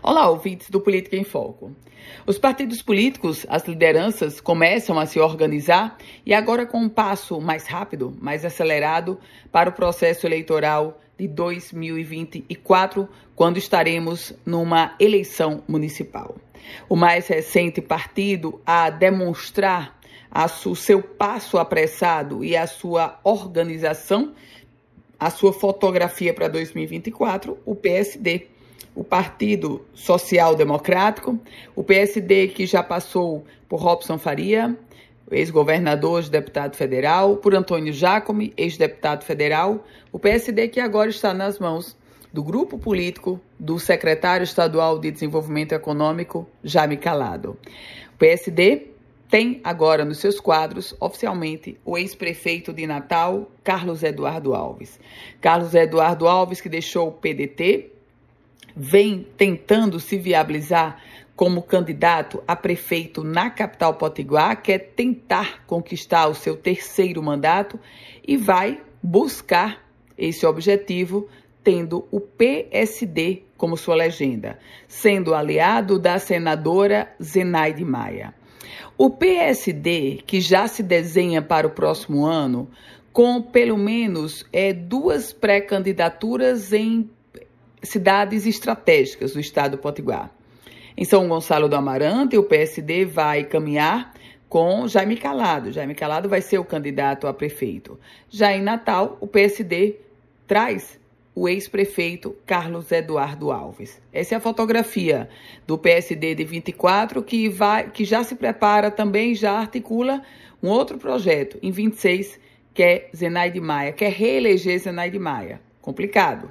Olá, ouvintes do Política em Foco. Os partidos políticos, as lideranças, começam a se organizar e agora com um passo mais rápido, mais acelerado para o processo eleitoral de 2024, quando estaremos numa eleição municipal. O mais recente partido a demonstrar o seu passo apressado e a sua organização, a sua fotografia para 2024, o PSD o Partido Social Democrático, o PSD que já passou por Robson Faria, ex-governador, ex-deputado federal, por Antônio Jacome, ex-deputado federal, o PSD que agora está nas mãos do grupo político do secretário estadual de Desenvolvimento Econômico, Jaime Calado. O PSD tem agora nos seus quadros, oficialmente, o ex-prefeito de Natal, Carlos Eduardo Alves. Carlos Eduardo Alves, que deixou o PDT, vem tentando se viabilizar como candidato a prefeito na capital potiguar, quer tentar conquistar o seu terceiro mandato e vai buscar esse objetivo tendo o PSD como sua legenda, sendo aliado da senadora Zenaide Maia. O PSD, que já se desenha para o próximo ano, com pelo menos é, duas pré-candidaturas em cidades estratégicas do estado do Potiguar. Em São Gonçalo do Amarante, o PSD vai caminhar com Jaime Calado. Jaime Calado vai ser o candidato a prefeito. Já em Natal, o PSD traz o ex-prefeito Carlos Eduardo Alves. Essa é a fotografia do PSD de 24 que vai que já se prepara também já articula um outro projeto em 26 que é Zenaide Maia, quer reeleger Zenaide Maia. Complicado.